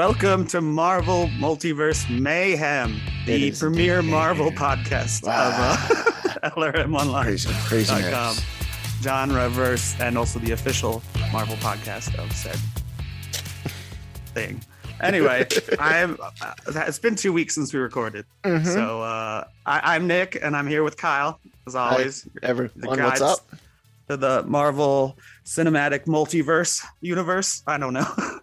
Welcome to Marvel Multiverse Mayhem, the premier Marvel podcast Wow. of uh, LRM Online. Crazy, craziness. com, and also the official Marvel podcast of said thing. Anyway, I'm. Uh, it's been two weeks since we recorded, Mhm. so uh, I, I'm Nick, and I'm here with Kyle, as always. Everyone, the what's up? To the Marvel Cinematic Multiverse universe. I don't know.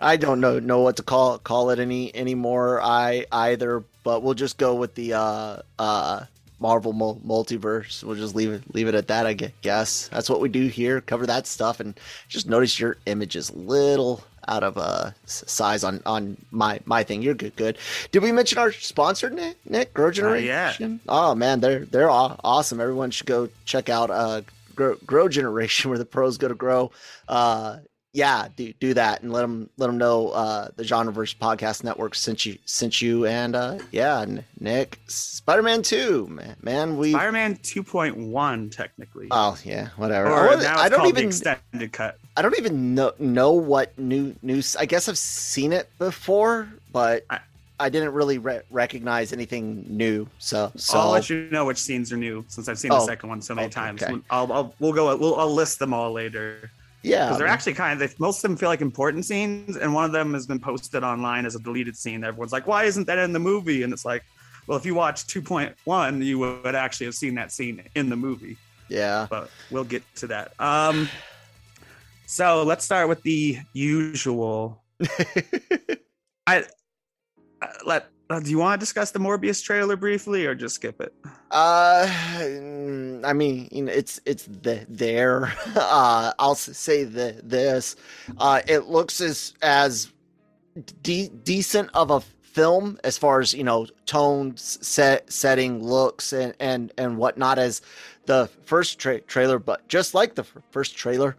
I don't know know what to call call it any anymore. I either, but we'll just go with the uh uh Marvel mul- multiverse. We'll just leave it leave it at that. I guess that's what we do here. Cover that stuff, and just notice your image is little out of uh size on on my my thing. You're good. Good. Did we mention our sponsor, Nick? Nick Grow Generation. Oh man, they're they're aw- awesome. Everyone should go check out uh Grow, Grow Generation, where the pros go to grow. Uh, yeah, do do that and let them let them know uh, the Genreverse Podcast Network sent you sent you and uh, yeah, N- Nick Spider Man Two, man, man, we Spider-Man 2.1, technically. oh yeah, whatever. or I, now I don't the even extended cut. I don't even know know what new news. I guess I've seen it before, but I- I, didn't really re- recognize anything new. So so I'll let you know which scenes are new since I've seen the Oh, second one so many okay, times. okay. I'll, I'll we'll go we'll I'll list them all later yeah, because they're actually kind of they, most of them feel like important scenes, and one of them has been posted online as a deleted scene. Everyone's like, "Why isn't that in the movie?" And it's like, well, if you watch 2.1, you would actually have seen that scene in the movie. yeah. But we'll get to that. Um, so let's start with the usual. I uh, let. Uh, do you want to discuss the Morbius trailer briefly, or just skip it? Uh, I mean, you know, it's it's the there. Uh, I'll say the this. Uh, it looks as as de- decent of a film as far as you know, tone, set, setting, looks, and and and whatnot as the first tra- trailer. But just like the f- first trailer,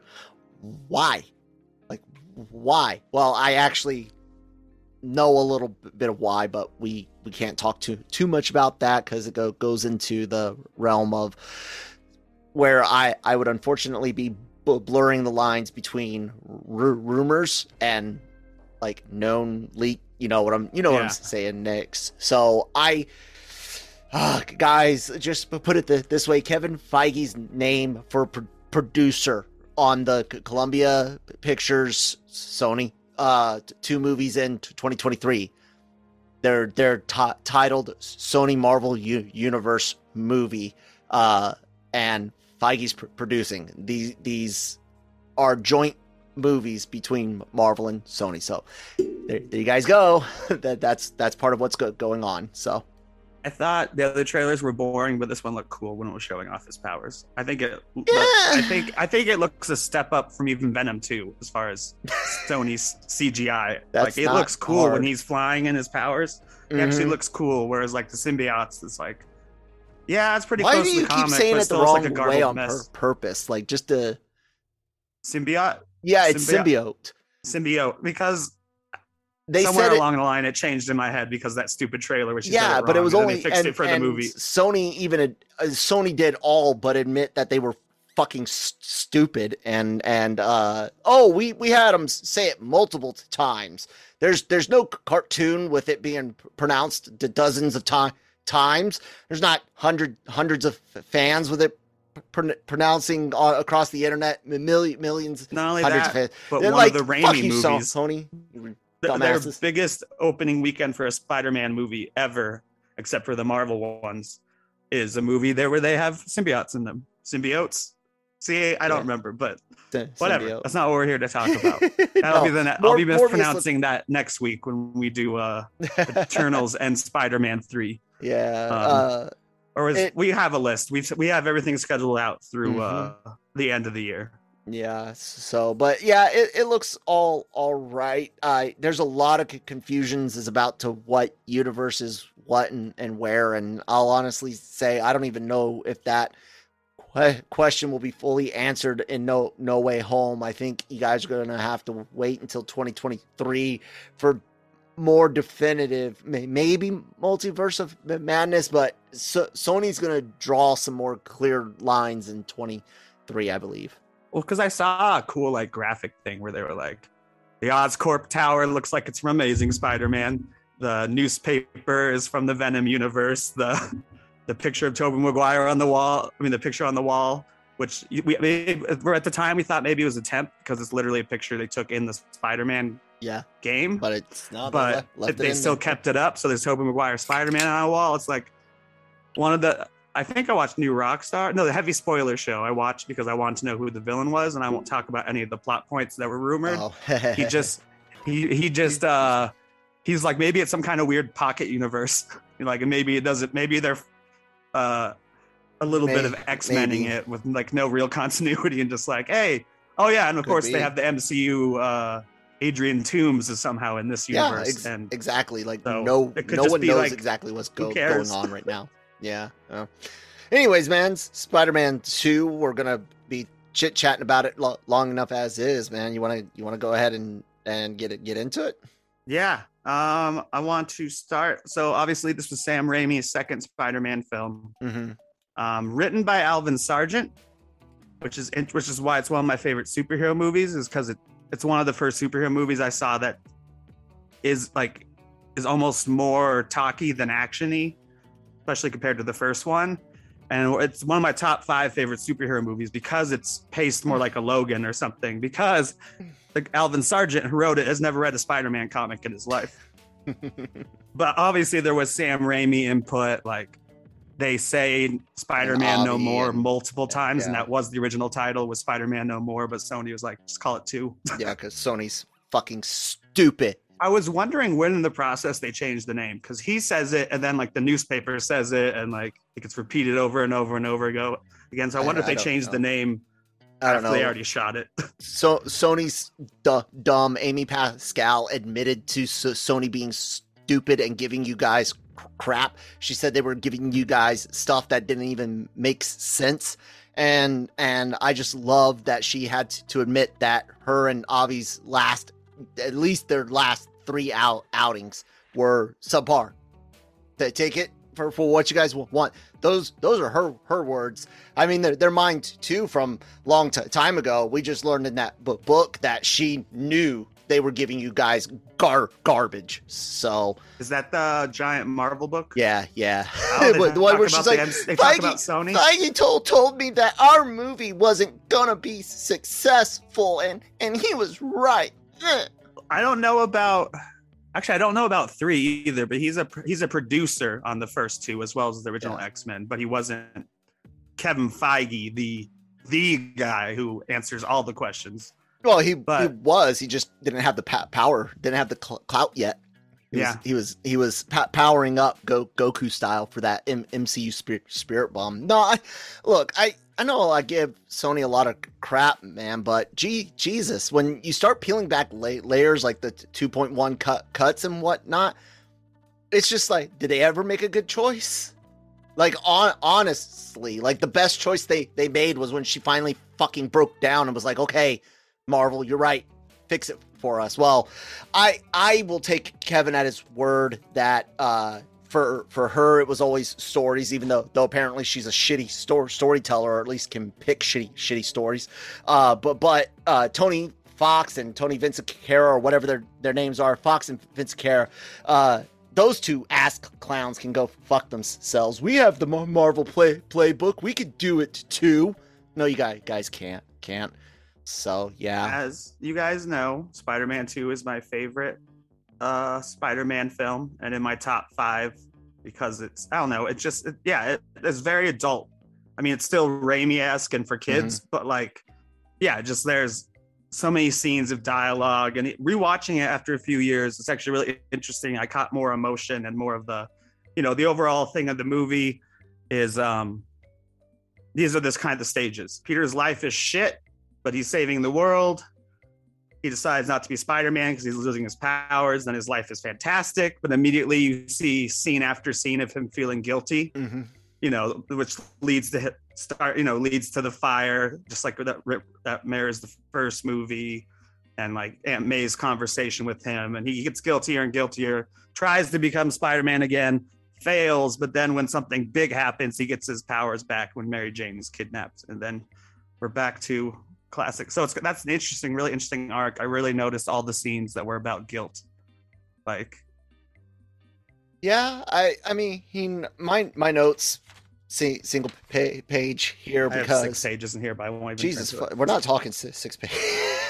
why? Like why? Well, I actually know a little bit of why, but we we can't talk too too much about that because it go, goes into the realm of where I I would unfortunately be b- blurring the lines between ru- rumors and like known leak. You know what I'm you know what I'm saying, Nix. So I. ah, guys, just put it th- this way: Kevin Feige's name for pro- producer on the Columbia Pictures Sony uh t- two movies in t- 2023 they're they're ti titled Sony Marvel U- Universe movie uh and Feige's pr- producing. These these are joint movies between Marvel and Sony so there, there you guys go. That that's that's part of what's go- going on so I thought the other trailers were boring, but this one looked cool when it was showing off his powers. I think it. Yeah. I think I think it looks a step up from even Venom 2 as far as Sony's CGI. That's like it looks cool when he's flying in his powers. He actually mm-hmm. looks cool, whereas like the symbiotes is like, yeah, it's pretty why close do to you the keep comic, saying it the wrong like a way on mess. pur- purpose like just a Symbiote, yeah it's Symbiote. symbiote symbiote, because they somewhere said it, along the line it changed in my head because that stupid trailer, which yeah, but it was only they fixed and, it for the movie. Sony even uh, Sony did all but admit that they were fucking s- stupid and and uh oh we we had them say it multiple times. There's there's no cartoon with it being pronounced dozens of ti- times. There's not hundred hundreds of fans with it pr- pronouncing uh, across the internet million millions Not only that, but They're one like of the Raimi movies, Sony. Their biggest opening weekend for a Spider-Man movie ever, except for the Marvel ones, is a movie there where they have symbiotes in them. Symbiotes. See, I don't Yeah. remember, but Sy- whatever. symbiote. That's not what we're here to talk about. That'll No, be the ne- I'll be Morbius mispronouncing that next week when we do uh Eternals and Spider-Man three. yeah. Um, uh, Or is, It- we have a list. We we have everything scheduled out through Mhm. uh the end of the year. Yeah. So, but yeah, it, it looks all all right. Uh, there's a lot of confusions is about to what universe is what and, and where, and I'll honestly say I don't even know if that que- question will be fully answered in no no way home. I think you guys are gonna have to wait until 2023 for more definitive, may- maybe multiverse of madness, but so- Sony's gonna draw some more clear lines in 23, I believe. Well, because I saw a cool like graphic thing where they were like, the Oscorp Tower looks like it's from Amazing Spider-Man. The newspaper is from the Venom universe. The the picture of Tobey Maguire on the wall. I mean, the picture on the wall, which we, we we're at the time we thought maybe it was a temp because it's literally a picture they took in the Spider-Man Yeah, game. but it's not. but they it in still there. kept it up. So there's Tobey Maguire Spider-Man on a wall. It's like one of the. I think I watched New Rockstar. No, the heavy spoiler show I watched because I wanted to know who the villain was, and I won't talk about any of the plot points that were rumored. Oh. He just he he just uh he's like maybe it's some kind of weird pocket universe. like maybe it doesn't. Maybe they're uh a little bit of X Menning maybe. it with like no real continuity and just like hey oh yeah, and of Could course be. they have the MCU. uh Adrian Toombs is somehow in this yeah, universe, ex- and exactly. Like so no, no one knows like, exactly what's go- going on right now. Yeah. uh. Anyways, man, Spider-Man Two. We're gonna be chit chatting about it lo- long enough as is, man. You wanna you wanna go ahead and and get it get into it? Yeah. Um, I want to start. So obviously, this was Sam Raimi's second Spider-Man film, Mm-hmm. um, written by Alvin Sargent, which is which is why it's one of my favorite superhero movies. Is because it it's one of the first superhero movies I saw that is like is almost more talky than actiony, especially compared to the first one. And it's one of my top five favorite superhero movies because it's paced more like a Logan or something. Because the Alvin Sargent who wrote it has never read a Spider-Man comic in his life. but obviously there was Sam Raimi input. Like they say Spider-Man No More multiple times, and that was the original title was Spider-Man No More. But Sony was like, just call it two. yeah, because Sony's fucking stupid. I was wondering when in the process they changed the name because he says it, and then like the newspaper says it, and like it gets repeated over and over and over again. So I I- wonder if they changed know. the name I don't after know. they already shot it. So Sony's du- dumb Amy Pascal admitted to so- Sony being stupid and giving you guys cr- crap. She said they were giving you guys stuff that didn't even make sense. And and I just love that she had to, to admit that her and Avi's last at least their last three out outings were subpar. To take it for, for what you guys want. Those those are her her words. I mean, they're, they're mine too from long t- time ago. We just learned in that bu- book that she knew they were giving you guys gar garbage. So Is that the giant Marvel book? yeah, yeah. Oh, they talk what- where she's like, they Feige- about Sony. Feige told told me that our movie wasn't gonna be successful, and and he was right. I don't know about. Actually, I don't know about three either. But he's a he's a producer on the first two as well as the original Yeah. X Men. But he wasn't Kevin Feige, the the guy who answers all the questions. Well, he he But- was. He just didn't have the power. Didn't have the cl- clout yet. He Yeah. was, he was he was powering up Go Goku style for that M- MCU spirit spirit bomb. No, I look, I I know I give Sony a lot of crap, man, but gee Jesus, when you start peeling back la- layers like the two point one cut cuts and whatnot, it's just like, did they ever make a good choice? Like on honestly, like the best choice they they made was when she finally fucking broke down and was like, okay, Marvel, you're right, fix it for us. Well, I I will take Kevin at his word that uh for for her it was always stories, even though though apparently she's a shitty story storyteller or at least can pick shitty shitty stories. Uh, but but uh, Tony Fox and Tony Vincent Care or whatever their their names are, Fox and Vincent uh, those two ass clowns can go fuck themselves. We have the Marvel play playbook. We could do it too. No, you guys guys can't can't. So yeah, As you guys know, Spider Man Two is my favorite uh Spider Man film, and in my top five because it's I don't know, it's just it, yeah, it, it's very adult. I mean, it's still Raimi esque and for kids, but like, yeah, just there's so many scenes of dialogue and it, rewatching it after a few years, it's actually really interesting. I caught more emotion and more of the, you know, the overall thing of the movie is um these are this kind of stages. Peter's life is shit, but he's saving the world. He decides not to be Spider-Man because he's losing his powers. Then his life is fantastic, but immediately you see scene after scene of him feeling guilty. Mhm. You know, which leads to hit- start. You know, leads to the fire, just like that that mirrors the first movie, and like Aunt May's conversation with him, and he gets guiltier and guiltier. Tries to become Spider-Man again, fails, but then when something big happens, he gets his powers back when Mary Jane is kidnapped, and then we're back to classic. So it's that's an interesting, really interesting arc. I really noticed all the scenes that were about guilt, like Yeah, I I mean, he my my notes see, single pa- page here because six pages in here, but I won't even. Jesus, fu- we're not talking six, six pages.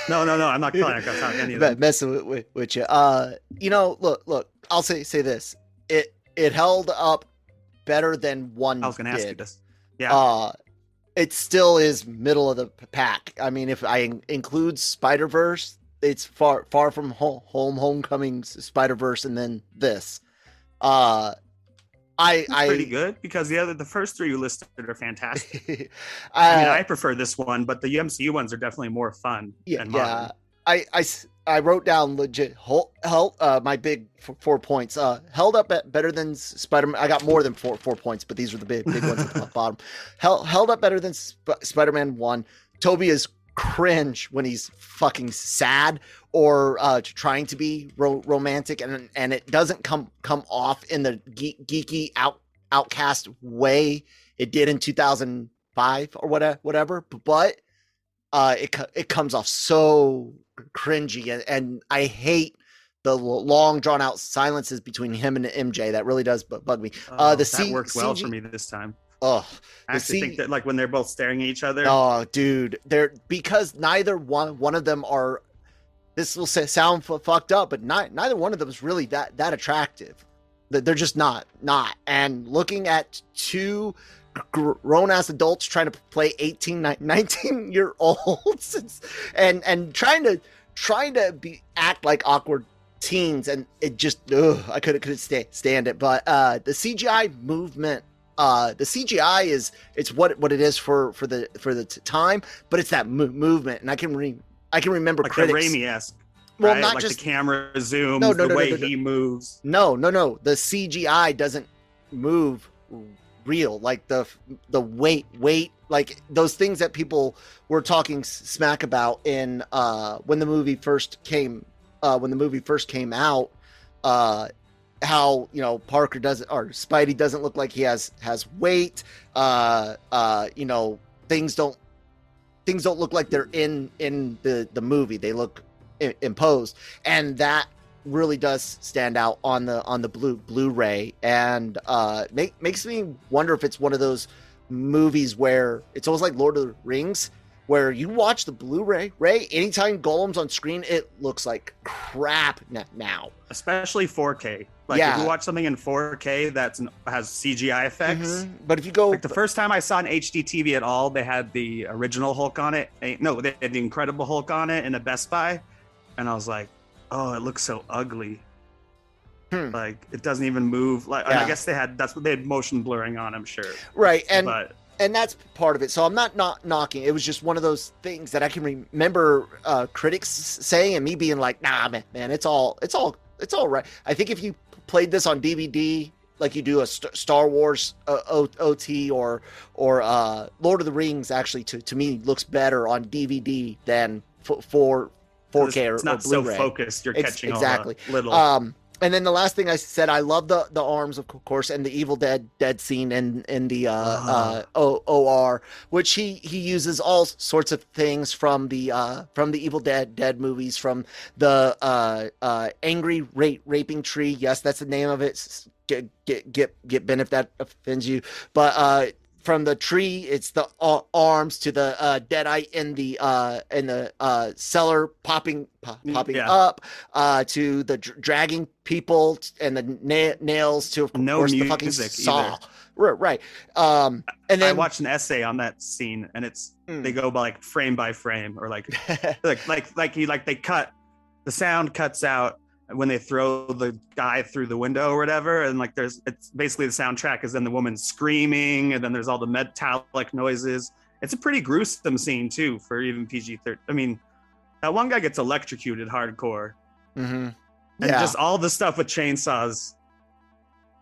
No, no, no. I'm not calling. I'm not talking any of them. messing with, with, with you. Uh, you know, look, look. I'll say say this. It it held up better than one. I was going to ask you this. Yeah, Uh, it still is middle of the pack. I mean, if I in- include Spider Verse, it's far far from home, home Homecoming, Spider Verse, and then this. Uh, I it's I pretty good because the other, the first three you listed are fantastic. uh, I mean, I prefer this one, but the UMCU ones are definitely more fun. yeah, yeah. I I, I I wrote down legit hel- hel- uh, my big f- four points. Uh, held up at better than Spider Man. I got more than four four points, but these are the big big ones at the bottom. Hel- held up better than Sp- Spider Man one. Tobey is cringe when he's fucking sad or uh, trying to be ro- romantic, and and it doesn't come come off in the geek- geeky out outcast way it did in 2005 or whatever whatever. But uh, it it comes off so cringy, and, and I hate the long drawn out silences between him and MJ. That really does bu- bug me. Uh, the that C- worked well CG for me this time. Oh, I actually C- think that like when they're both staring at each other, Oh, dude, they're because neither one one of them are. This will say, sound f- fucked up, but not, neither one of them is really that that attractive. That they're just not not. And looking at two grown ass adults trying to play 18 19 year olds and and trying to trying to be act like awkward teens and it just ugh, I couldn't couldn't stay, stand it but uh the CGI movement uh the CGI is it's what what it is for for the for the t- time but it's that mo- movement and I can re- I can remember like critics the Raimi esque. well right? not like just the camera zooms, No, no, the no, way no, no. he moves. No, no, no. The CGI doesn't move real. Like the the weight, weight, like those things that people were talking smack about in uh when the movie first came uh when the movie first came out uh how you know Parker doesn't or Spidey doesn't look like he has has weight uh uh you know things don't things don't look like they're in in the the movie they look imposed and that really does stand out on the on the blue Blu-ray, and uh, make, makes me wonder if it's one of those movies where it's almost like Lord of the Rings, where you watch the Blu-ray, Ray, anytime Gollum's on screen, it looks like crap now. especially 4K. Like Yeah. if you watch something in 4K that's an, has CGI effects. Mhm. But if you go, Like the first time I saw an HD TV at all, they had the original Hulk on it. Eh, No, they had the Incredible Hulk on it in a Best Buy, and I was like, "Oh, it looks so ugly. Hmm. Like it doesn't even move." Like Yeah. I guess they had that's what they had motion blurring on. I'm sure, right, and but and that's part of it. So I'm not not knocking. It was just one of those things that I can remember uh, critics saying and me being like, "Nah, man, man, it's all it's all it's all right." I think if you played this on DVD like you do a St- Star Wars uh, o- OT or or uh, Lord of the Rings, actually to to me looks better on DVD than f- for 4K it's, it's not so focused. You're Ex- catching exactly. little. Um, and then the last thing I said, I love the the arms, of course, and the Evil Dead dead scene in in the uh, uh, o- OR, which he he uses all sorts of things from the uh, from the Evil Dead dead movies, from the uh, uh, angry rape raping tree. Yes, that's the name of it. Get get get get Ben if that offends you, but uh, from the tree, it's the uh, arms to the uh, eye in the uh, in the uh, cellar popping pop, popping Yeah. up uh, to the dr- dragging people t- and the na- nails to of No course the fucking music saw. either. Right. Um, and then I watched an essay on that scene, and it's Mm. they go by like frame by frame, or like like like like you like they cut the sound cuts out when they throw the guy through the window or whatever, and like there's it's basically the soundtrack is then the woman screaming, and then there's all the metallic noises, it's a pretty gruesome scene too for even PG thirteen. I mean, that one guy gets electrocuted hardcore, Mm-hmm. and just all the stuff with chainsaws.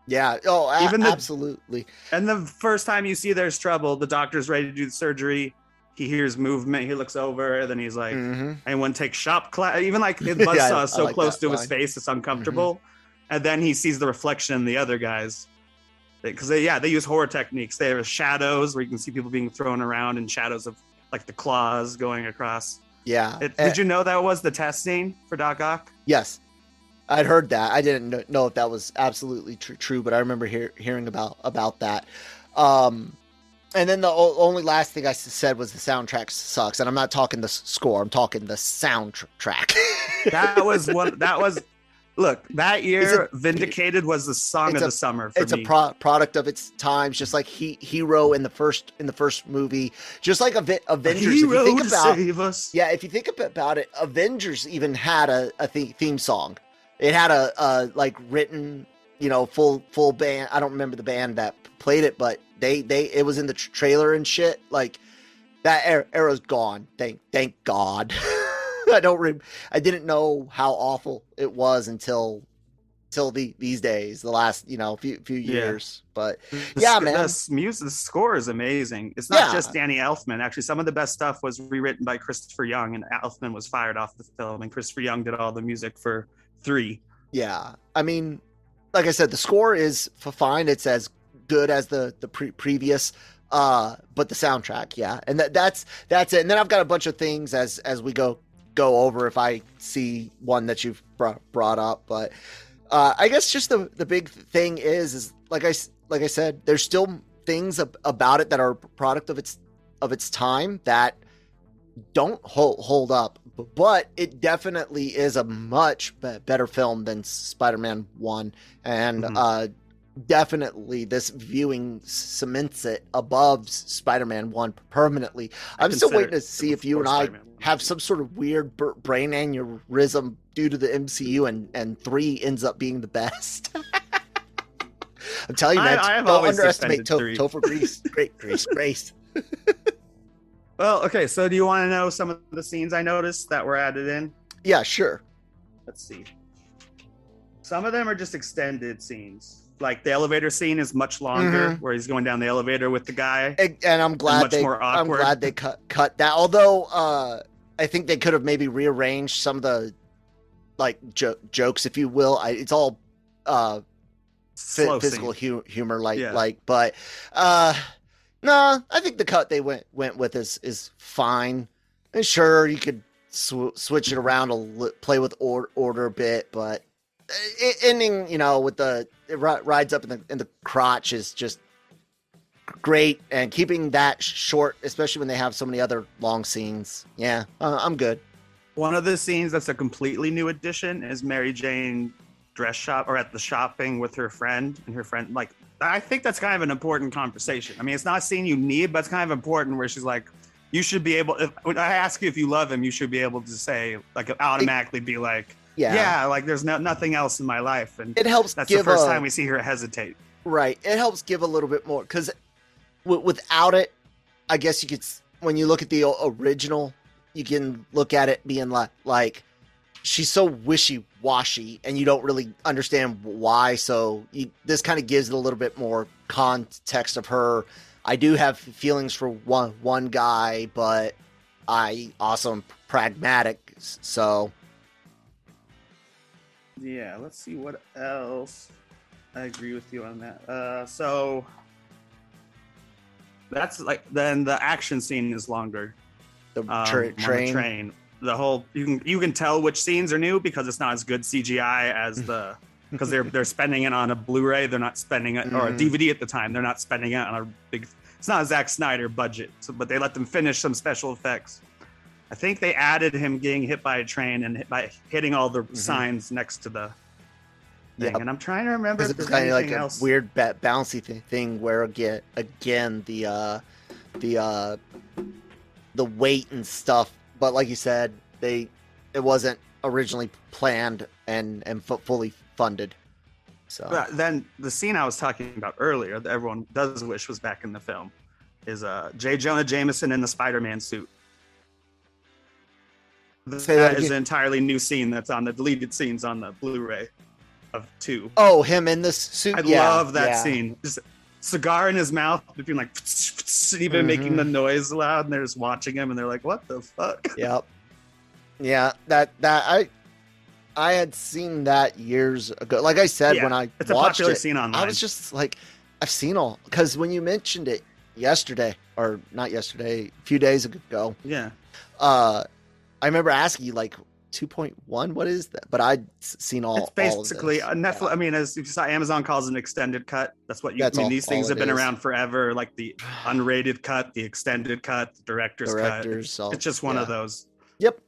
Yeah. Oh, a- Even the- absolutely. And the first time you see there's trouble, the doctor's ready to do the surgery. He hears movement. He looks over, and then he's like, hmm anyone take shop class even like the Yeah, buzzsaw I- is so like close to his face it's uncomfortable. And then he sees the reflection in the other guys. Because they, yeah they use horror techniques. They have shadows where you can see people being thrown around and shadows of like the claws going across. Yeah. it, Eh, did you know that was the test scene for doc ock? Yes, I'd heard that. I didn't know if that was absolutely tr- true, but I remember hear- hearing about about that. Um, and then the only last thing I said was the soundtrack sucks, and I'm not talking the score. I'm talking the soundtrack. that was one that was look that year a- vindicated was the song of a- the summer for it's me a pro- product of its times, just like he hero in the first in the first movie, just like Aven- Avengers. if Hero you think about save us Yeah, if you think about it, Avengers even had a, a theme song. It had a, a like written, you know, full full band. I don't remember the band that played it, but they they it was in the trailer and shit. Like that era, era's gone. Thank thank God. I don't. Re- I didn't know how awful it was until till the these days, the last you know few few Yeah. years. But The Yeah, man. The music, the score is amazing. It's not Yeah. just Danny Elfman. Actually, some of the best stuff was rewritten by Christopher Young, and Elfman was fired off the film. And Christopher Young did all the music for three. Yeah, I mean, like I said, the score is fine. It's as good as the the pre- previous, uh, but the soundtrack, yeah, and that that's that's it. And then I've got a bunch of things as as we go go over if I see one that you've brought brought up, but uh, I guess just the the big thing is is like I like I said, there's still things ab- about it that are a product of its of its time that don't hold hold up, but it definitely is a much better film than Spider-Man One, and Mhm. uh, definitely this viewing cements it above Spider-Man One permanently. I I'm still waiting to see if you and I Spider-Man have some sort of weird brain aneurysm due to the MCU, and and three ends up being the best. I'm telling you, I- man, I have don't always underestimate to- three. Topher Grace. Great, Grace, Grace. Well, okay. So, do you want to know some of the scenes I noticed that were added in? Yeah, sure. Let's see. Some of them are just extended scenes. Like the elevator scene is much longer, Mhm. where he's going down the elevator with the guy. and, and I'm glad much they I'm glad they cut cut that. Although uh, I think they could have maybe rearranged some of the like jo- jokes, if you will. I, it's all uh, Slow physical hu- humor, like Yeah. like. But uh, no, I think the cut they went went with is is fine. And sure, you could sw- switch it around a li- play with or- order a bit, but ending, you know, with the it ri- rides up in the in the crotch is just great, and keeping that short, especially when they have so many other long scenes. Yeah, uh, I'm good. One of the scenes that's a completely new addition is Mary Jane dress shop or at the shopping with her friend and her friend like I think that's kind of an important conversation. I mean, it's not a scene you need, but it's kind of important where she's like, you should be able. If when I ask you if you love him, you should be able to say like automatically be like, Yeah, yeah, like there's no, nothing else in my life, and it helps that's the first a, time we see her hesitate. Right. It helps give a little bit more because w- without it, I guess you could, when you look at the original, you can look at it being like, like she's so wishy washy and you don't really understand why. So you, this kind of gives it a little bit more context of her. I do have feelings for one, one guy, but I also am pragmatic. So Yeah, let's see what else. I agree with you on that. Uh, so that's like then the action scene is longer. the um, tra- on the train, train. The whole you can you can tell which scenes are new because it's not as good CGI as the because they're they're spending it on a Blu-ray. They're not spending it or a. DVD at the time. They're not spending it on a big. It's not a Zack Snyder budget, so, but they let them finish some special effects. I think they added him getting hit by a train and hit by hitting all the signs next to the thing. Yep. And I'm trying to remember if there's like anything a else. weird ba- bouncy th- thing where again again the uh the uh the weight and stuff but like you said they it wasn't originally planned and and fu- fully funded so But then the scene I was talking about earlier that everyone does wish was back in the film is uh J. Jonah Jameson in the Spider-Man suit. Say that that is an entirely new scene that's on the deleted scenes on the Blu-ray of two. Oh, him in this suit. I Yeah, love that yeah. scene. Just cigar in his mouth, being like, even making the noise loud, and they're just watching him, and they're like, "What the fuck?" Yep. Yeah, that that I I had seen that years ago. Like I said Yeah, when I It's a popular it, scene online. I was just like, I've seen all because when you mentioned it yesterday, or not yesterday, a few days ago, yeah, uh, I remember asking you like two point one, what is that? But I'd seen all. it's all basically this. a Netflix. Yeah. I mean, as you saw, Amazon calls an extended cut. That's what you. That's I mean, all- these things have been is. around forever, like the unrated cut, the extended cut, the director's, Directors, cut. so, It's just one of those. Yep.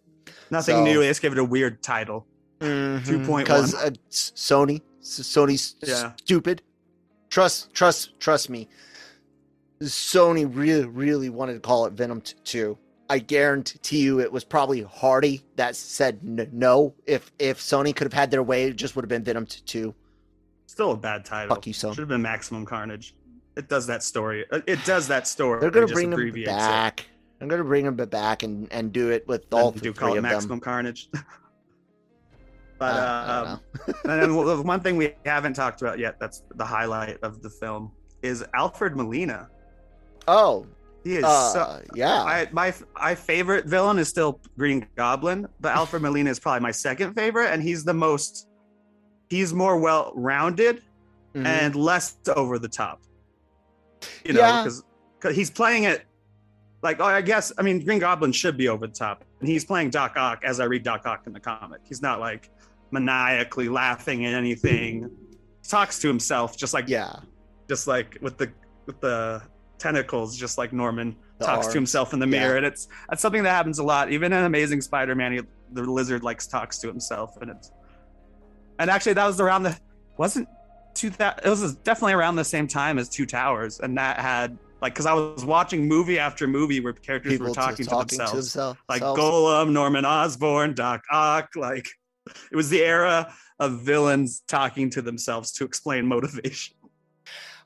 Nothing So- new. They just gave it a weird title. 2.1. because uh, Sony, Sony's Yeah. stupid. Trust, trust, trust me. Sony really, really wanted to call it Venom Two. I guarantee you, it was probably Hardy that said n- no. If if Sony could have had their way, it just would have been Venom Two. Still a bad title. Fuck you, Sony. Should have been Maximum Carnage. It does that story. uh, It does that story. They're gonna bring them abbreviates it. back. I'm gonna bring them back and and do it with all do three call it of them. Maximum Carnage. but Uh, uh, um, and then one thing we haven't talked about yet that's the highlight of the film is Alfred Molina. Oh, He is uh, so yeah. I my my favorite villain is still Green Goblin, but Alfred Molina is probably my second favorite, and he's the most he's more well rounded Mhm. and less over the top. You know, Yeah. because he's playing it like oh, I guess I mean Green Goblin should be over the top, and he's playing Doc Ock as I read Doc Ock in the comic. He's not like maniacally laughing at anything. He talks to himself just like yeah. just like with the with the tentacles, just like Norman The talks arms. to himself in the mirror, and it's that's something that happens a lot. Even in Amazing Spider-Man, he, the lizard likes talks to himself, and it's and actually that was around the wasn't two that it was definitely around the same time as Two Towers, and that had like because I was watching movie after movie where characters People were talking, to, to, talking themselves, to themselves. like. Gollum, Norman Osborn, Doc Ock, like it was the era of villains talking to themselves to explain motivation.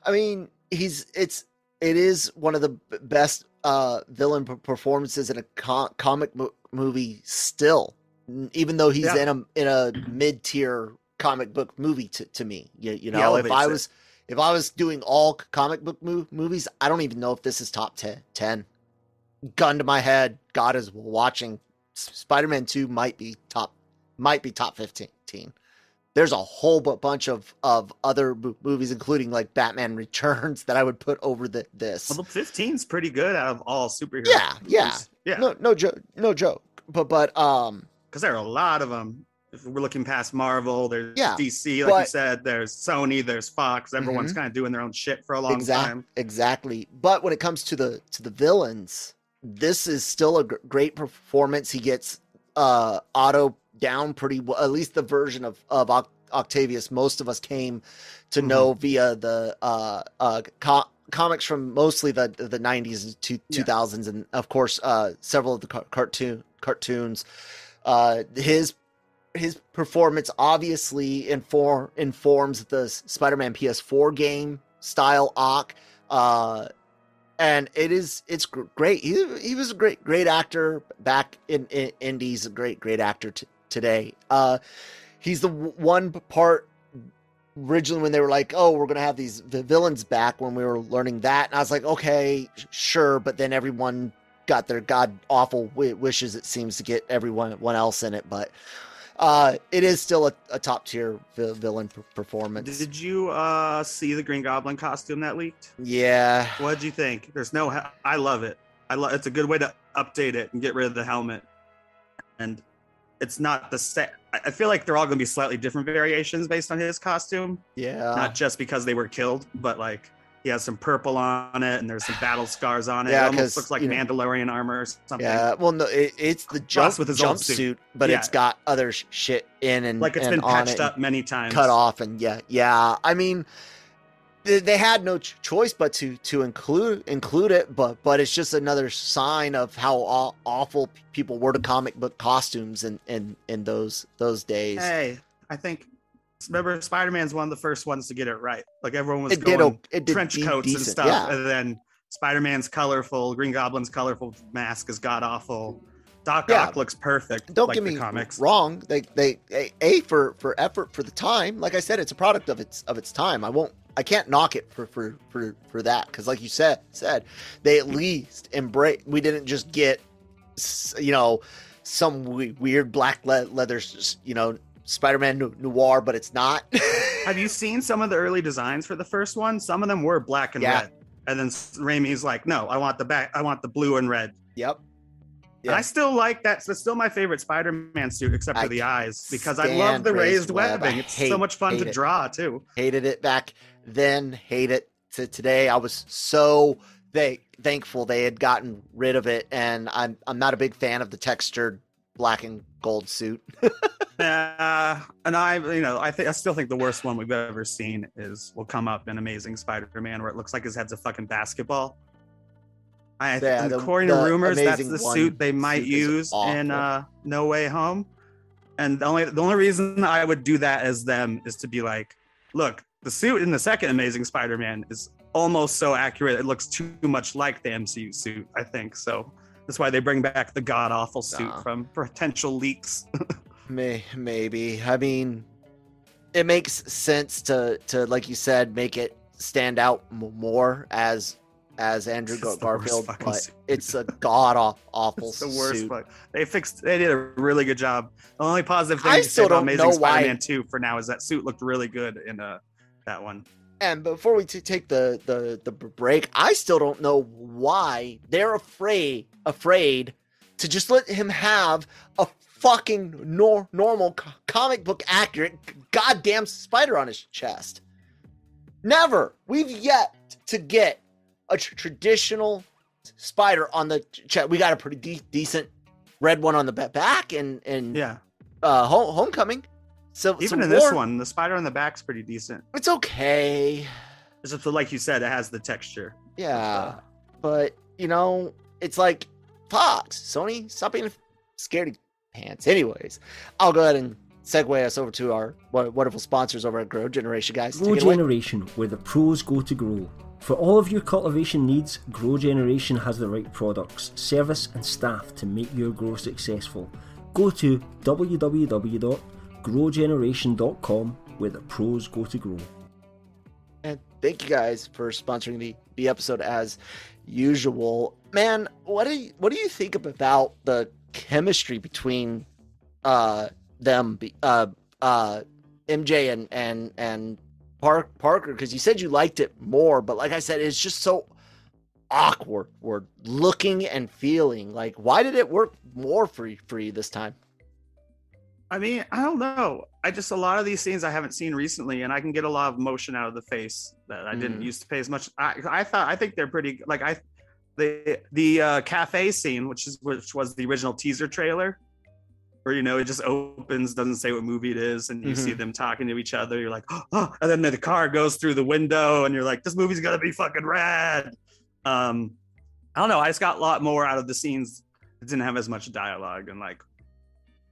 I mean, he's it's it is one of the best uh villain performances in a co- comic mo- movie still, even though he's Yeah. in a in a mid tier comic book movie to, to me. You, you know, if I it. was if I was doing all comic book mo- movies, I don't even know if this is top 10. 10. Gun to my head, God is watching. Spider Man Two might be top might be top fifteen. There's a whole bunch of of other mo- movies, including like Batman Returns, that I would put over the this. Well, 15's pretty good out of all superheroes. Yeah, yeah. yeah. No, no joke, no joke. But but um, because there are a lot of them. If we're looking past Marvel, there's Yeah, DC, like you said. There's Sony, there's Fox. Everyone's kind of doing their own shit for a long time. exactly. But when it comes to the to the villains, this is still a gr- great performance. He gets uh Otto down pretty well. At least the version of of Octavius most of us came to Mhm. know via the uh uh co- comics from mostly the the 90s and two, Yeah. 2000s and of course uh several of the car- cartoon cartoons uh his his performance obviously inform informs the Spider-Man PS4 game style Ock uh and it is it's great he, he was a great great actor back in, in indies a great great actor t- today uh he's the w- one part originally when they were like oh we're gonna have these the villains back when we were learning that and i was like okay sure but then everyone got their god awful wi- wishes it seems to get everyone one else in it but uh it is still a, a top tier vi- villain per- performance Did you uh see the Green Goblin costume that leaked? yeah What did you think? There's no. he- I love it. I love. It's a good way to update it and get rid of the helmet. And it's not the same. I feel like they're all going to be slightly different variations based on his costume. yeah not just because they were killed, but like he has some purple on it and there's some battle scars on it. Yeah, it almost looks like you know- Mandalorian armor or something. Yeah, well, no, it, it's the jump with his jumpsuit, suit. but Yeah. it's got other sh- shit in and Like it's and been patched up many times. cut off, and yeah, yeah. I mean, they, had no ch- choice but to to include include it, but but it's just another sign of how aw- awful p- people were to comic book costumes in in in those those days. Hey, I think remember Spider Man's one of the first ones to get it right. Like everyone was it going it did trench coats and stuff, yeah. and then Spider-Man's colorful, Green Goblin's colorful mask is god awful. Doc Yeah. Ock looks perfect. Don't like get the me comics. wrong. They they a, a for for effort for the time. Like I said, it's a product of its of its time. I won't. I can't knock it for for for for that because, like you said, said they at least embrace. We didn't just get, you know, some weird black le- leather, you know, Spider-Man noir, but it's not. Have you seen some of the early designs for the first one? Some of them were black and Yeah. red. And then Raimi's like, no, I want the back, I want the blue and red. yep. Yeah. I still like that. It's still my favorite Spider-Man suit, except for I the eyes, because I love the raised raised web. Webbing. It's hate- so much fun to it. draw too. hated it back then hate it to today i was so they thankful they had gotten rid of it and i'm i'm not a big fan of the textured black and gold suit Uh, and I, you know, I think I still think the worst one we've ever seen is will come up in Amazing Spider-Man, where it looks like his head's a fucking basketball. I, Yeah, and the- according to rumors, that's the suit they might suit use in uh, No Way Home. And the only the only reason I would do that as them is to be like, look, the suit in the second Amazing Spider-Man is almost so accurate; it looks too much like the MCU suit. I think so. That's why they bring back the god awful suit Nah. from potential leaks. May, maybe i mean it makes sense to to like you said make it stand out more as as andrew It's Gar- the worst garfield but suit. it's a god aw- awful It's the worst. suit. But they fixed. They did a really good job. The only positive thing I to say still about don't Amazing know Spider-Man 2 for now is that suit looked really good in uh, that one. And before we t- take the, the the break, I still don't know why they're afraid afraid to just let him have a fucking nor- normal co- comic book accurate goddamn spider on his chest. Never. We've yet to get a tr- traditional spider on the ch- chest. We got a pretty de- decent red one on the back and and Yeah. uh home- homecoming. So Even so in this one, the spider on the back's pretty decent. it's okay. It's just like you said, it has the texture. Yeah, but you know, it's like Fox, Sony, stop being scaredy pants. Anyways, I'll go ahead and segue us over to our wonderful sponsors over at Grow Generation, guys. Grow Take away. Generation, where the pros go to grow. For all of your cultivation needs, Grow Generation has the right products, service, and staff to make your grow successful. Go to www.growgeneration.com, where the pros go to grow. And thank you guys for sponsoring the, the episode as usual. Man, what do you, what do you think about the chemistry between uh them uh uh MJ and and and Park Parker because you said you liked it more, but like I said, it's just so awkward. We're looking and feeling like why did it work more for you, for you this time? I mean, I don't know. I just a lot of these scenes I haven't seen recently, and I can get a lot of motion out of the face that I didn't Mhm. used to pay as much. I, I thought I think they're pretty like I the the uh, cafe scene, which is which was the original teaser trailer, where you know it just opens, doesn't say what movie it is, and you see them talking to each other. You're like, oh, and then the car goes through the window, and you're like, this movie's gonna be fucking rad. Um, I don't know. I just got a lot more out of the scenes that didn't have as much dialogue and like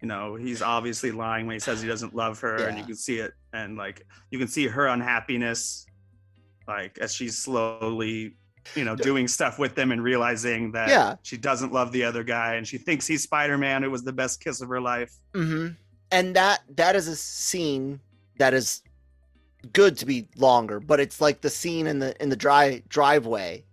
you know he's obviously lying when he says he doesn't love her and you can see it and like you can see her unhappiness like as she's slowly you know doing stuff with them and realizing that Yeah. she doesn't love the other guy and she thinks he's spider-man it was the best kiss of her life Mm-hmm. And that that is a scene that is good to be longer, but it's like the scene in the in the dry driveway.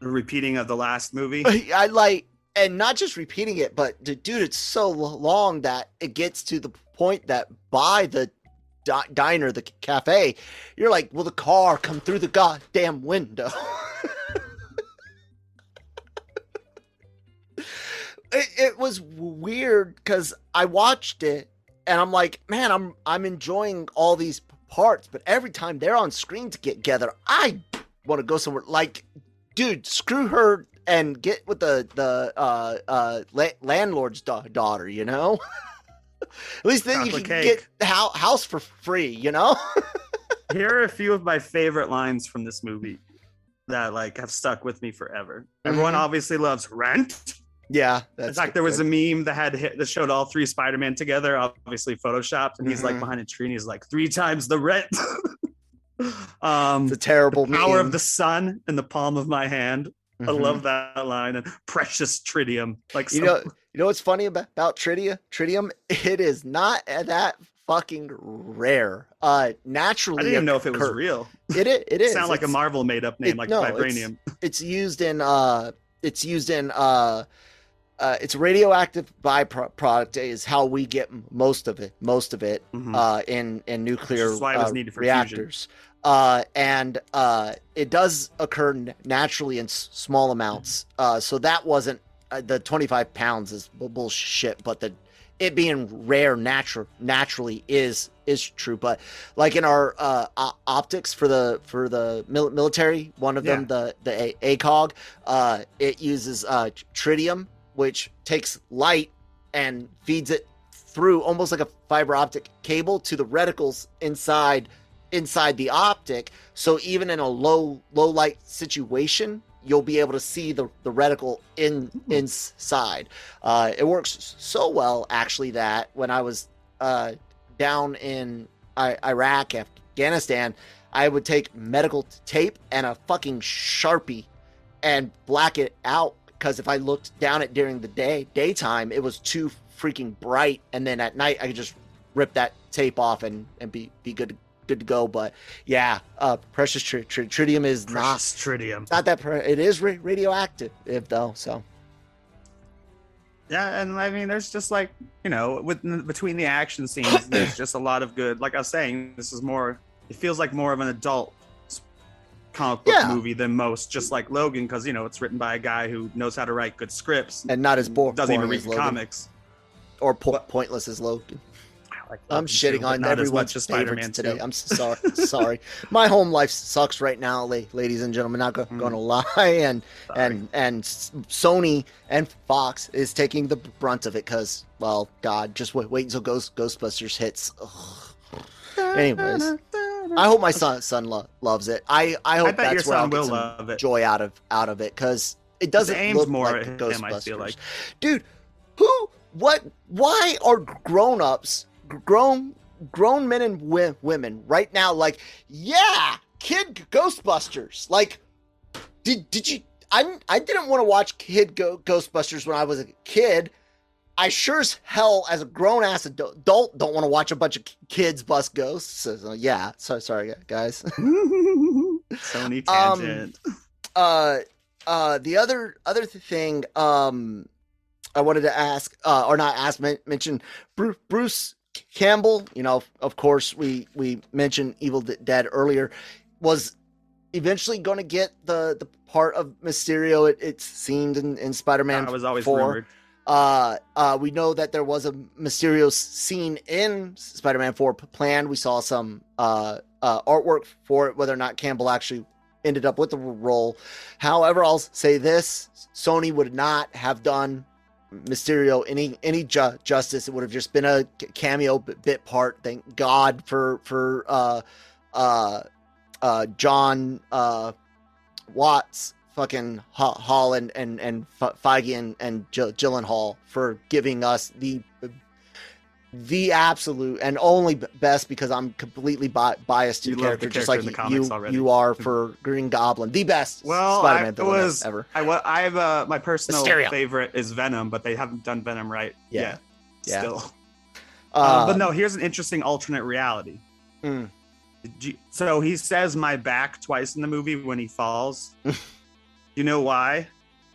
the repeating of the last movie I like, and not just repeating it, but dude, it's so long that it gets to the point that by the di- diner, the cafe, you're like, will the car come through the goddamn window? it, it was weird because I watched it and I'm like, man, I'm I'm enjoying all these parts, but every time they're on screen to get together, I want to go somewhere. Like, dude, screw her and get with the the uh uh la- landlord's da- daughter. You know, at least then you can cake. get the house for free. You know. here are a few of my favorite lines from this movie that like have stuck with me forever everyone Mhm. obviously loves rent yeah, In fact, there was a meme that had hit, that showed all three Spider-Man together, obviously photoshopped, and he's like Mhm. behind a tree and he's like three times the rent. Um, a terrible power meme. of the sun in the palm of my hand. I Mhm. love that line. And precious tritium. Like You know, you know what's funny about, about Tridia? Tritium, it is not that fucking rare. Uh, naturally, I didn't even know if it was real. it, it is. Sound like a Marvel made up name, it- like no, it's- vibranium. it's used in uh it's used in uh uh it's radioactive byproduct is how we get most of it most of it Mhm. uh in in nuclear it uh, needed for fusion. reactors uh and uh it does occur naturally in s- small amounts uh so that wasn't the 25 pounds is bullshit but the it being rare natural naturally is is true but like in our uh optics for the for the mil- military one of them the the A- acog uh it uses uh tritium which takes light and feeds it through almost like a fiber optic cable to the reticles inside inside the optic. So even in a low low light situation you'll be able to see the, the reticle in inside. Uh, it works so well actually that when i was uh, down in I- iraq afghanistan i would take medical tape and a fucking sharpie and black it out because if i looked down it during the day daytime it was too freaking bright. And then at night i could just rip that tape off and, and be, be good good to go but yeah uh precious tri- tri- tritium is not Precious tritium. not that pre- it is ra- radioactive if though so Yeah, and I mean, there's just like you know, with between the action scenes, there's just a lot of good. Like I was saying, this is more. It feels like more of an adult comic book Yeah. movie than most. Just like Logan, because you know it's written by a guy who knows how to write good scripts. and not as boring. doesn't even read comics. or po- pointless as Logan. I I'm shitting on everyone's as favorites Spider-Man today. too. I'm so sorry. sorry. My home life sucks right now, ladies and gentlemen. Not go- Mm. going to lie, and Sorry. and and Sony and Fox is taking the brunt of it because, well, God, just wait, wait until Ghost Ghostbusters hits. Ugh. Anyways, I hope my son son lo- loves it. I I hope I that's where I'll get some it. joy out of out of it because it doesn't aims look more like at the him, I feel like. dude, who, what, why are grown-ups, grown, grown men and wi- women right now like, yeah, kid Ghostbusters? Like, did did you? I I didn't want to watch Kid Go- Ghostbusters when I was a kid. I sure as hell, as a grown ass adult, don't want to watch a bunch of kids bust ghosts. So, so, yeah, so sorry guys. Sony Um, tangent. uh uh the other other thing um i wanted to ask uh or not ask men- mention bruce, bruce campbell you know of course we we mentioned evil dead earlier was eventually going to get the the part of mysterio it, it seemed in, in spider-man I was always 4 rumored. uh, uh, we know that there was a Mysterio scene in Spider-Man 4 planned. We saw some uh, uh, artwork for it, whether or not Campbell actually ended up with the role. However, I'll say this: Sony would not have done Mysterio any any ju- justice. It would have just been a cameo bit part. Thank God for for uh, uh, uh, Jon uh, Watts, fucking Ho- Holland, and and Feige and and Gyllenhaal for giving us the the absolute and only best because I'm completely bi- biased to You the love the character, just like the you already. you are for Green Goblin, the best Well, Spider-Man I villain was- ever. I I have uh, my personal Mysterio. favorite is Venom, but they haven't done Venom right Yeah. yet. Yeah. Still, Uh, uh, but no. Here's an interesting alternate reality. Mm. You- So he says "my back" twice in the movie when he falls. you know why?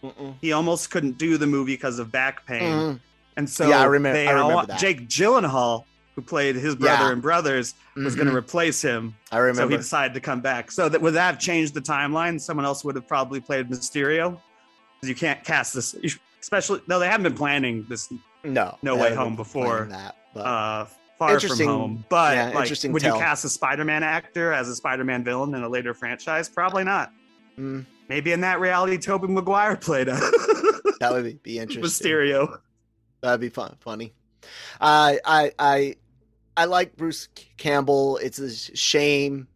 mm-mm. He almost couldn't do the movie because of back pain, Mm. And so Yeah, I remem- they I remember all- that. Jake Gyllenhaal, who played his brother Yeah. in Brothers, was going to replace him. I remember. So he decided to come back. So that would that have changed the timeline? Someone else would have probably played Mysterio. You can't cast this, especially no, they haven't been planning this no, No Way Home before. that, but uh, Far From Home. But yeah, like, interesting would tell. you cast a Spider-Man actor as a Spider-Man villain in a later franchise? Probably not. mm, Maybe in that reality, Tobey Maguire played a that would be interesting. Mysterio. That'd be fun, funny. I I I I like Bruce Campbell. It's a shame.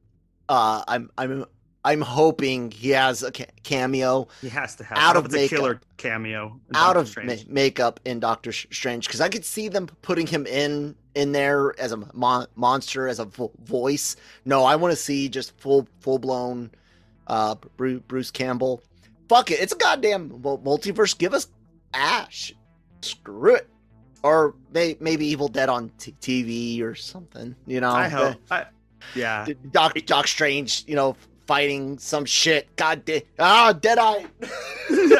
Uh, I'm I'm I'm hoping he has a cameo He has to have Out of hope it's a makeup. killer cameo. out Doctor of Strange. ma- makeup in Doctor Strange because I could see them putting him in in there as a mon- monster as a vo- voice. No, I want to see just full full blown uh Bruce, Bruce Campbell. Fuck it, it's a goddamn multiverse. Give us Ash. Screw it. Or may- maybe Evil Dead on t- TV or something. You know, I hope. I, yeah. Doc Doc Strange. You know, fighting some shit. God damn. Ah, Deadeye. and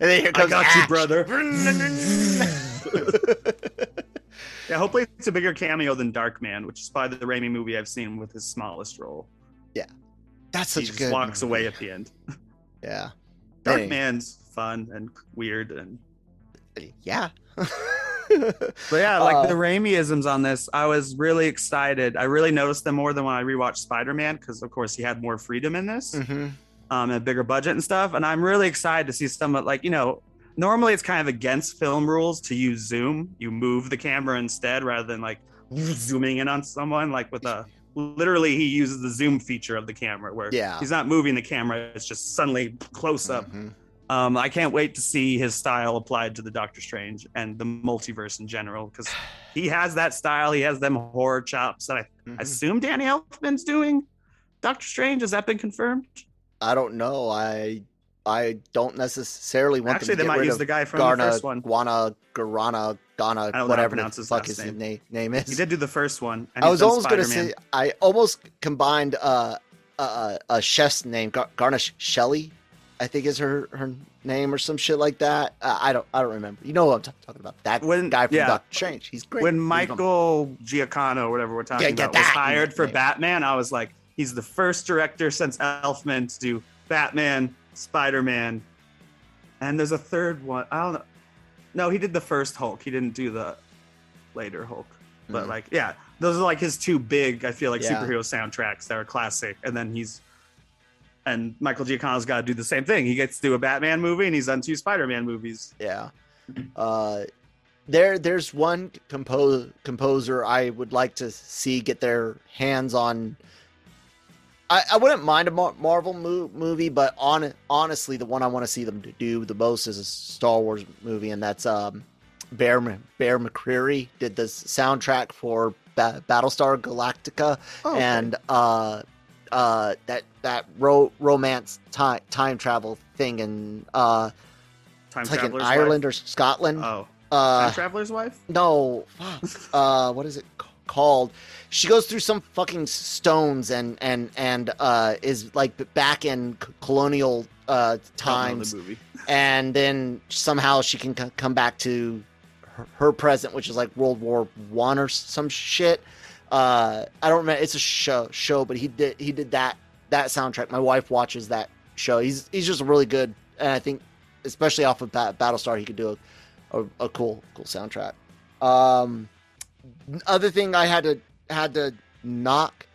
then here comes I got you, brother. yeah, hopefully it's a bigger cameo than Darkman, which is probably the Raimi movie I've seen with his smallest role. Yeah. That's he such a just good. walks movie. away at the end. Yeah. Hey. Darkman's fun and weird and Yeah. But yeah, like Uh, the Raimiisms on this, I was really excited. I really noticed them more than when I rewatched Spider Man because, of course, he had more freedom in this, Mhm. um, and a bigger budget and stuff. And I'm really excited to see some of like you know, normally it's kind of against film rules to use zoom. You move the camera instead rather than like zooming in on someone. Like with a literally, he uses the zoom feature of the camera where Yeah. he's not moving the camera; it's just suddenly close up. Mhm. Um, I can't wait to see his style applied to the Doctor Strange and the multiverse in general because he has that style. He has them horror chops that I, Mhm. assume Danny Elfman's doing. Doctor Strange has that been confirmed? I don't know. I I don't necessarily want Actually, them they to get might use the guy from Garna, the first one. Guana, Garana, Ghana, how whatever the his fuck his name. name, is. He did do the first one. I was almost gonna say I almost combined uh, a, a a chef's name, Gar- Garnish Shelley, I think is her her name or some shit like that. Uh, I don't I don't remember. You know what I'm t- talking about? That When- guy from yeah. Doctor Strange. He's great. when Michael Giacchino, whatever we're talking Yeah, about, was hired for name. Batman, I was like, he's the first director since Elfman to do Batman, Spider Man, and there's a third one. I don't know. No, he did the first Hulk. He didn't do the later Hulk. But Mhm. like, yeah, those are like his two big, I feel like, Yeah. superhero soundtracks that are classic. And then he's and Michael Giacchino's got to do the same thing. He gets to do a Batman movie, and he's done two Spider-Man movies. Yeah. Uh, there, there's one compo- composer I would like to see get their hands on. I, I wouldn't mind a Mar- Marvel mo- movie, but on honestly, the one I want to see them do the most is a Star Wars movie, and that's um, Bear Bear McCreary did the soundtrack for ba- Battlestar Galactica, Oh, okay. and uh, uh, that that ro- romance time time travel thing in uh, Time like in Ireland Wife? or Scotland. Oh, uh, Time Traveler's Wife. no, fuck. uh, what is it c- called? She goes through some fucking stones and and and uh, is like back in c- colonial uh, times, the and then somehow she can c- come back to her, her present, which is like World War One or some shit. Uh, I don't remember. It's a show show, but he did he did that that soundtrack. My wife watches that show. He's he's just really good, and I think especially off of Bat- Battlestar, he could do a, a, a cool cool soundtrack. Um, other thing I had to had to knock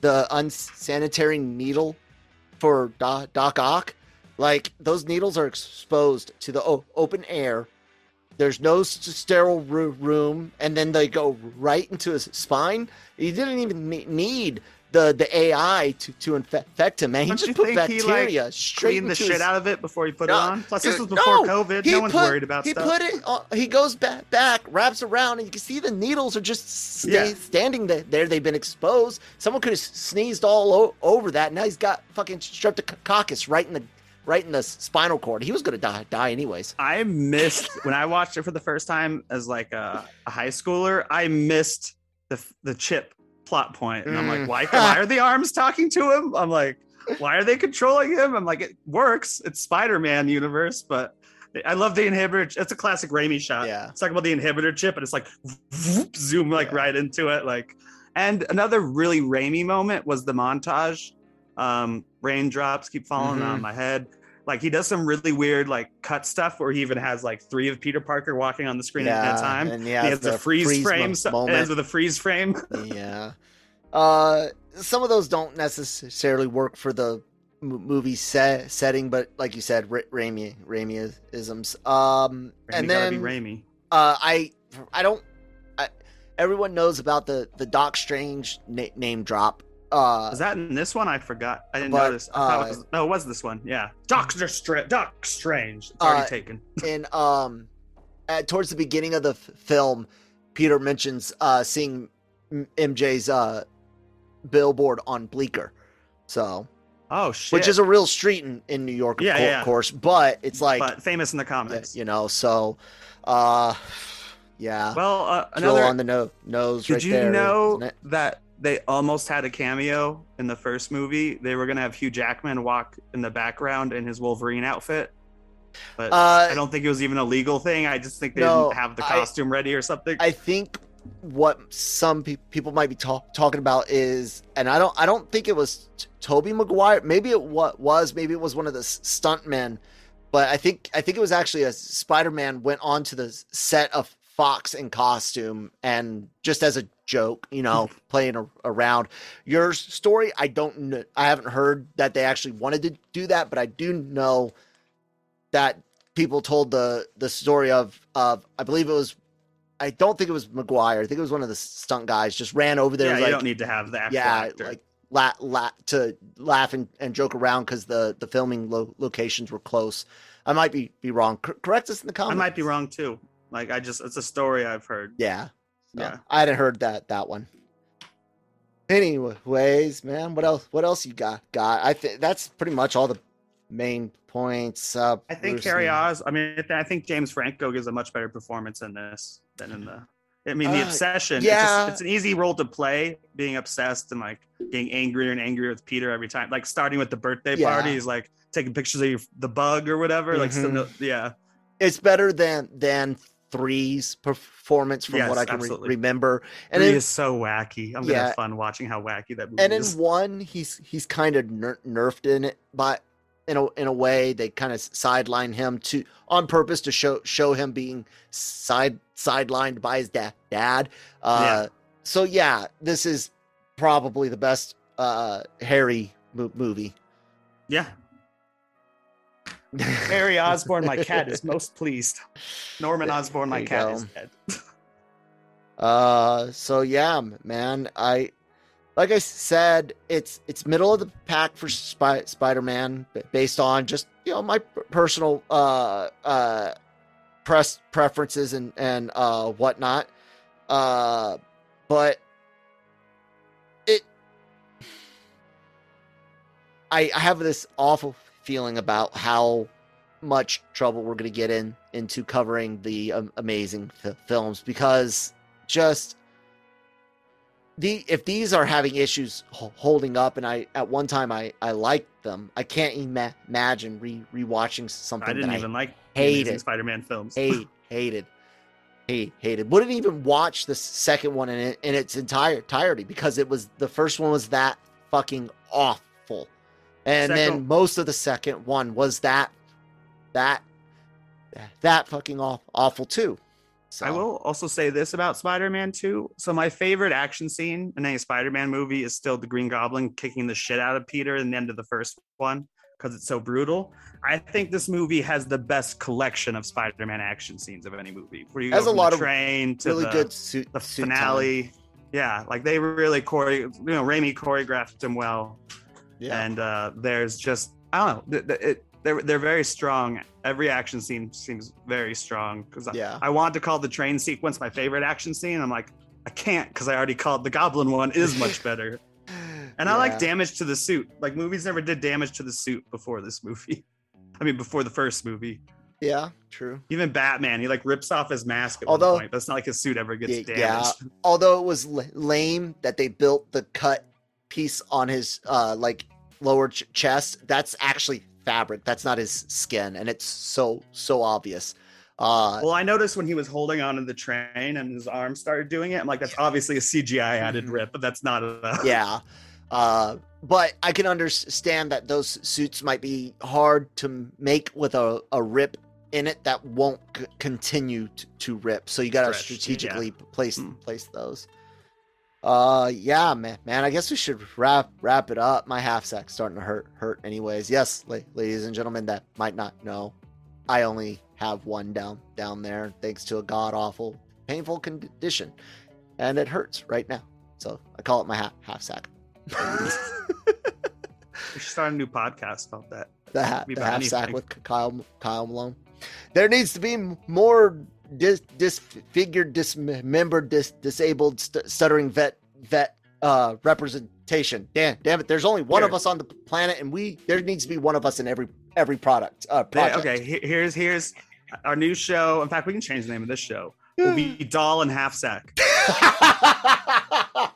the unsanitary needle for Doc, Doc Ock. Like those needles are exposed to the o- open air. There's no sterile room, and then they go right into his spine. He didn't even ne- need the the AI to to infect him, man. He Don't just put think he, like, bacteria straight the shit his, out of it before he put No, it on. Plus, this was before no, COVID. No one's put- worried about he stuff. put it. On, he goes back, back, wraps around, and you can see the needles are just stay, Yeah. standing there, there. They've been exposed. Someone could have sneezed all o- over that. Now he's got fucking streptococcus right in the right in the spinal cord. He was gonna die, die anyways. I missed when I watched it for the first time as like a, a high schooler. I missed the the chip plot point, and I'm Mm. like, why? Why are the arms talking to him? I'm like, why are they controlling him? I'm like, it works. It's Spider-Man universe, but I love the inhibitor. It's a classic Raimi shot. Yeah. it's talking about the inhibitor chip, and it's like whoop, zoom like Yeah. right into it. Like, and another really Raimi moment was the montage. Um, raindrops keep falling Mhm. on my head. Like he does some really weird like cut stuff where he even has like three of Peter Parker walking on the screen at a time. and he he has, has the the freeze, mo- frame. Moment. ends with a freeze frame. yeah. Uh, some of those don't necessarily work for the m- movie set setting, but like you said, Ra- Raimi isms. Um, and Raimi gotta be then Raimi. uh, I I don't. I, everyone knows about the the Doc Strange na- name drop. Uh, Was that in this one? I forgot. I didn't but, notice. I uh, it was, no, it was this one. Yeah, Doctor Str- Doc Strange. It's already Uh, taken. in um, at, towards the beginning of the f- film, Peter mentions uh, seeing MJ's uh, billboard on Bleecker. So, Oh shit! which is a real street in, in New York, of, Yeah, cour- yeah. course, but it's like, but famous in the comics. you know, so, uh, yeah. Well, uh, another. on the no- nose did right you there, know that they almost had a cameo in the first movie? They were gonna have Hugh Jackman walk in the background in his Wolverine outfit, but Uh, I don't think it was even a legal thing. I just think they no, didn't have the I- costume ready or something. I think what some pe- people might be talk- talking about is, and I don't, I don't think it was T- Tobey Maguire. Maybe it wa- was, maybe it was one of the stuntmen, but I think, I think it was actually a Spider-Man went onto the set of Fox in costume and just as a joke, you know, playing a- around. Your story, I don't know, I haven't heard that they actually wanted to do that, but I do know that people told the the story of of I believe it was I don't think it was Maguire. I think it was one of the stunt guys. Just ran over there. yeah, you like, don't need to have that. yeah, actor. like la- la- to laugh and, and joke around because the the filming lo- locations were close. I might be be wrong. Cor- correct us in the comments. I might be wrong too. Like I just, it's a story I've heard. Yeah, So, Yeah. I hadn't heard that that one. Anyways, man, what else? What else you got? Got? I think that's pretty much all the main points. Uh, I think Carrie Oz. I mean, I think James Franco gives a much better performance in this than in the. I mean, the Uh, obsession. It's, yeah. just, it's an easy role to play, being obsessed and like getting angrier and angrier with Peter every time. Like starting with the birthday Yeah. party, he's like taking pictures of your, the bug or whatever. Like, still Mhm. no- yeah, it's better than than three's performance from Yes, what I can re- remember. And Three is so wacky. I'm gonna Yeah. have fun watching how wacky that movie and in one, he's he's kind of ner- nerfed in it, but in a in a way they kind of sideline him to on purpose to show show him being side sidelined by his da- dad. Uh, So yeah, this is probably the best uh Harry mo- movie. Yeah, Harry Osborn, my cat, is most pleased. Norman Osborn, my cat, go. is dead. Uh, so yeah, man, I like I said, it's it's middle of the pack for Spy- Spider-Man, based on just you know my personal uh uh press preferences and and uh whatnot. Uh, but it, I I have this awful feeling about how much trouble we're going to get in into covering the um, amazing f- films because just the if these are having issues ho- holding up and i at one time i i liked them i can't ima- imagine re rewatching something I didn't that even like hate the it. Spider-Man films. i hate hated hate hated wouldn't even watch the second one in, in its entire entirety because it was the first one was that fucking awful and then most of the second one was that that that fucking aw- awful too so I will also say this about Spider-Man 2. So my favorite action scene in any Spider-Man movie is still the Green Goblin kicking the shit out of Peter in the end of the first one because it's so brutal. I think this movie has the best collection of Spider-Man action scenes of any movie. Where you Has go a lot of train to really the, good suit the suit finale. Yeah, like they really chore, you know, Raimi choreographed them well. Yeah and uh, there's just I don't know. th- It, they're they're very strong. Every action scene seems very strong because Yeah. I, I wanted to call the train sequence my favorite action scene. I'm like, I can't because I already called the Goblin one is much better. And I like damage to the suit. Like movies never did damage to the suit before this movie. I mean, before the first movie. Yeah, true. Even Batman, he like rips off his mask at Although- one point. That's not like his suit ever gets Yeah, damaged. yeah. Although it was l- lame that they built the cut piece on his uh like lower ch- chest, that's actually fabric. That's not his skin, and it's so so obvious. Uh, Well, I noticed when he was holding onto the train and his arm started doing it. I'm like, that's obviously a CGI added Mhm. rip, but that's not enough. yeah. Uh, but I can understand that those suits might be hard to make with a, a rip in it that won't c- continue to, to rip. So you got to Stretch, yeah. strategically place Hmm. place those. Uh, yeah, man, man. I guess we should wrap wrap it up. My half sack's starting to hurt hurt, anyways. Yes, la- ladies and gentlemen, that might not know, I only have one down down there, thanks to a god awful painful condition, and it hurts right now. So I call it my half half sack. We should start a new podcast about that. the, ha- the about half sack with Kyle Kyle Malone. There needs to be more dis, disfigured, dismembered, dis, disabled, st- stuttering vet vet uh, representation. Damn, damn it! There's only one Here. of us on the planet, and we there needs to be one of us in every every product. Uh, project. okay, here's here's our new show. In fact, we can change the name of this show. Will be Doll and Half Sack.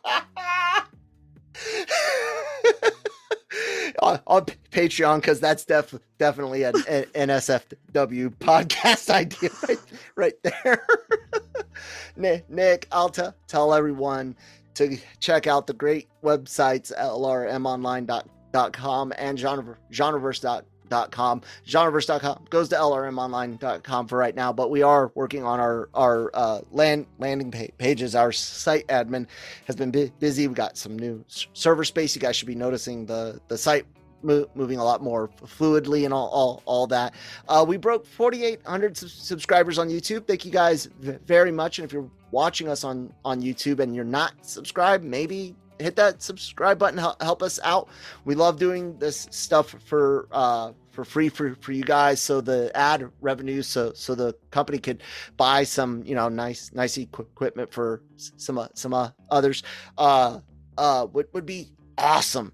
on, on Patreon because that's def, definitely an, an NSFW podcast idea right, right there. Nick, Nick, I'll t- tell everyone to check out the great websites lrmonline.com and genre, genreverse.com. Genreverse.com goes to lrmonline.com for right now, but we are working on our our uh, land landing pa- pages. Our site admin has been bu- busy. We got some new server space. You guys should be noticing the the site mo- moving a lot more fluidly and all all, all that. Uh, we broke 4,800 sub- subscribers on YouTube. Thank you guys v- very much. And if you're watching us on on YouTube and you're not subscribed, maybe hit that subscribe button. Help, help us out. We love doing this stuff for uh, for free for, for you guys. So the ad revenue, so so the company could buy some you know nice nice equipment for some uh, some uh, others. Uh, uh, would would be awesome.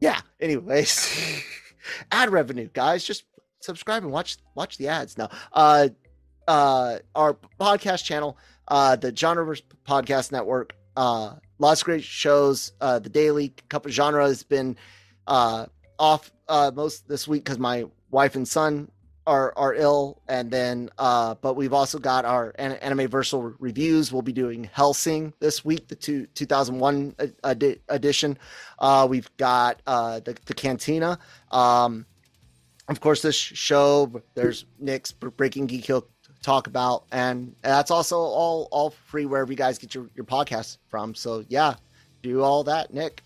Yeah. Anyways, ad revenue, guys, just subscribe and watch watch the ads now. Uh, uh, our podcast channel, uh, the Genreverse Podcast Network. Uh, lots of great shows. Uh, the Daily Cup of Genre has been uh off uh most this week because my wife and son are are ill, and then uh, but we've also got our an- anime versal reviews. We'll be doing Hellsing this week, the two 2001 ed- edi- edition. Uh, we've got uh, the the Cantina. Um, of course, this show there's Nick's Breaking Geek Hill talk about, and that's also all all free wherever you guys get your your podcasts from. So yeah, do all that, Nick.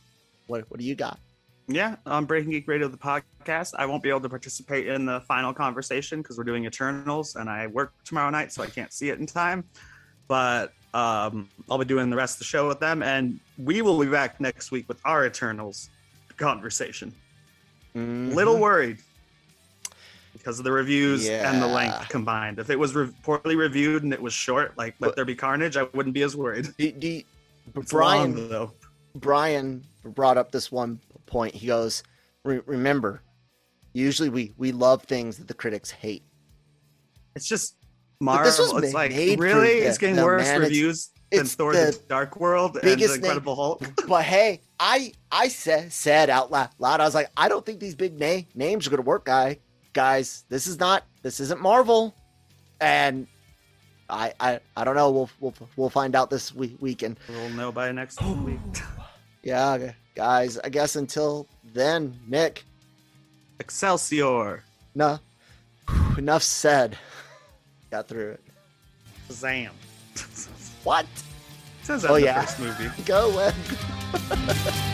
What what do you got? Yeah, on Breaking Geek Radio, the podcast. I won't be able to participate in the final conversation because we're doing Eternals, and I work tomorrow night, so I can't see it in time. But um, I'll be doing the rest of the show with them, and we will be back next week with our Eternals conversation. Mm-hmm. Little worried because of the reviews and the length combined. If it was re- poorly reviewed and it was short, like Let But- There Be Carnage, I wouldn't be as worried. Do, do, Brian long, though. Brian brought up this one point. He goes, "Re- "Remember, usually we we love things that the critics hate. It's just But Marvel. this was it's ma- like made really, the- it's getting worse man, it's- reviews than it's Thor: the the Dark World and the name- Incredible Hulk. But hey, I I said said out loud, loud, I was like, I don't think these big na- names are gonna work, guy guys. This is not this isn't Marvel, and I I I don't know. We'll we'll we'll find out this week weekend. We'll know by next week. Yeah, okay, guys. I guess until then, Nick. Excelsior, No, enough said. Got through it. Zam. What? Says that Oh, the yeah. first movie. Go Web.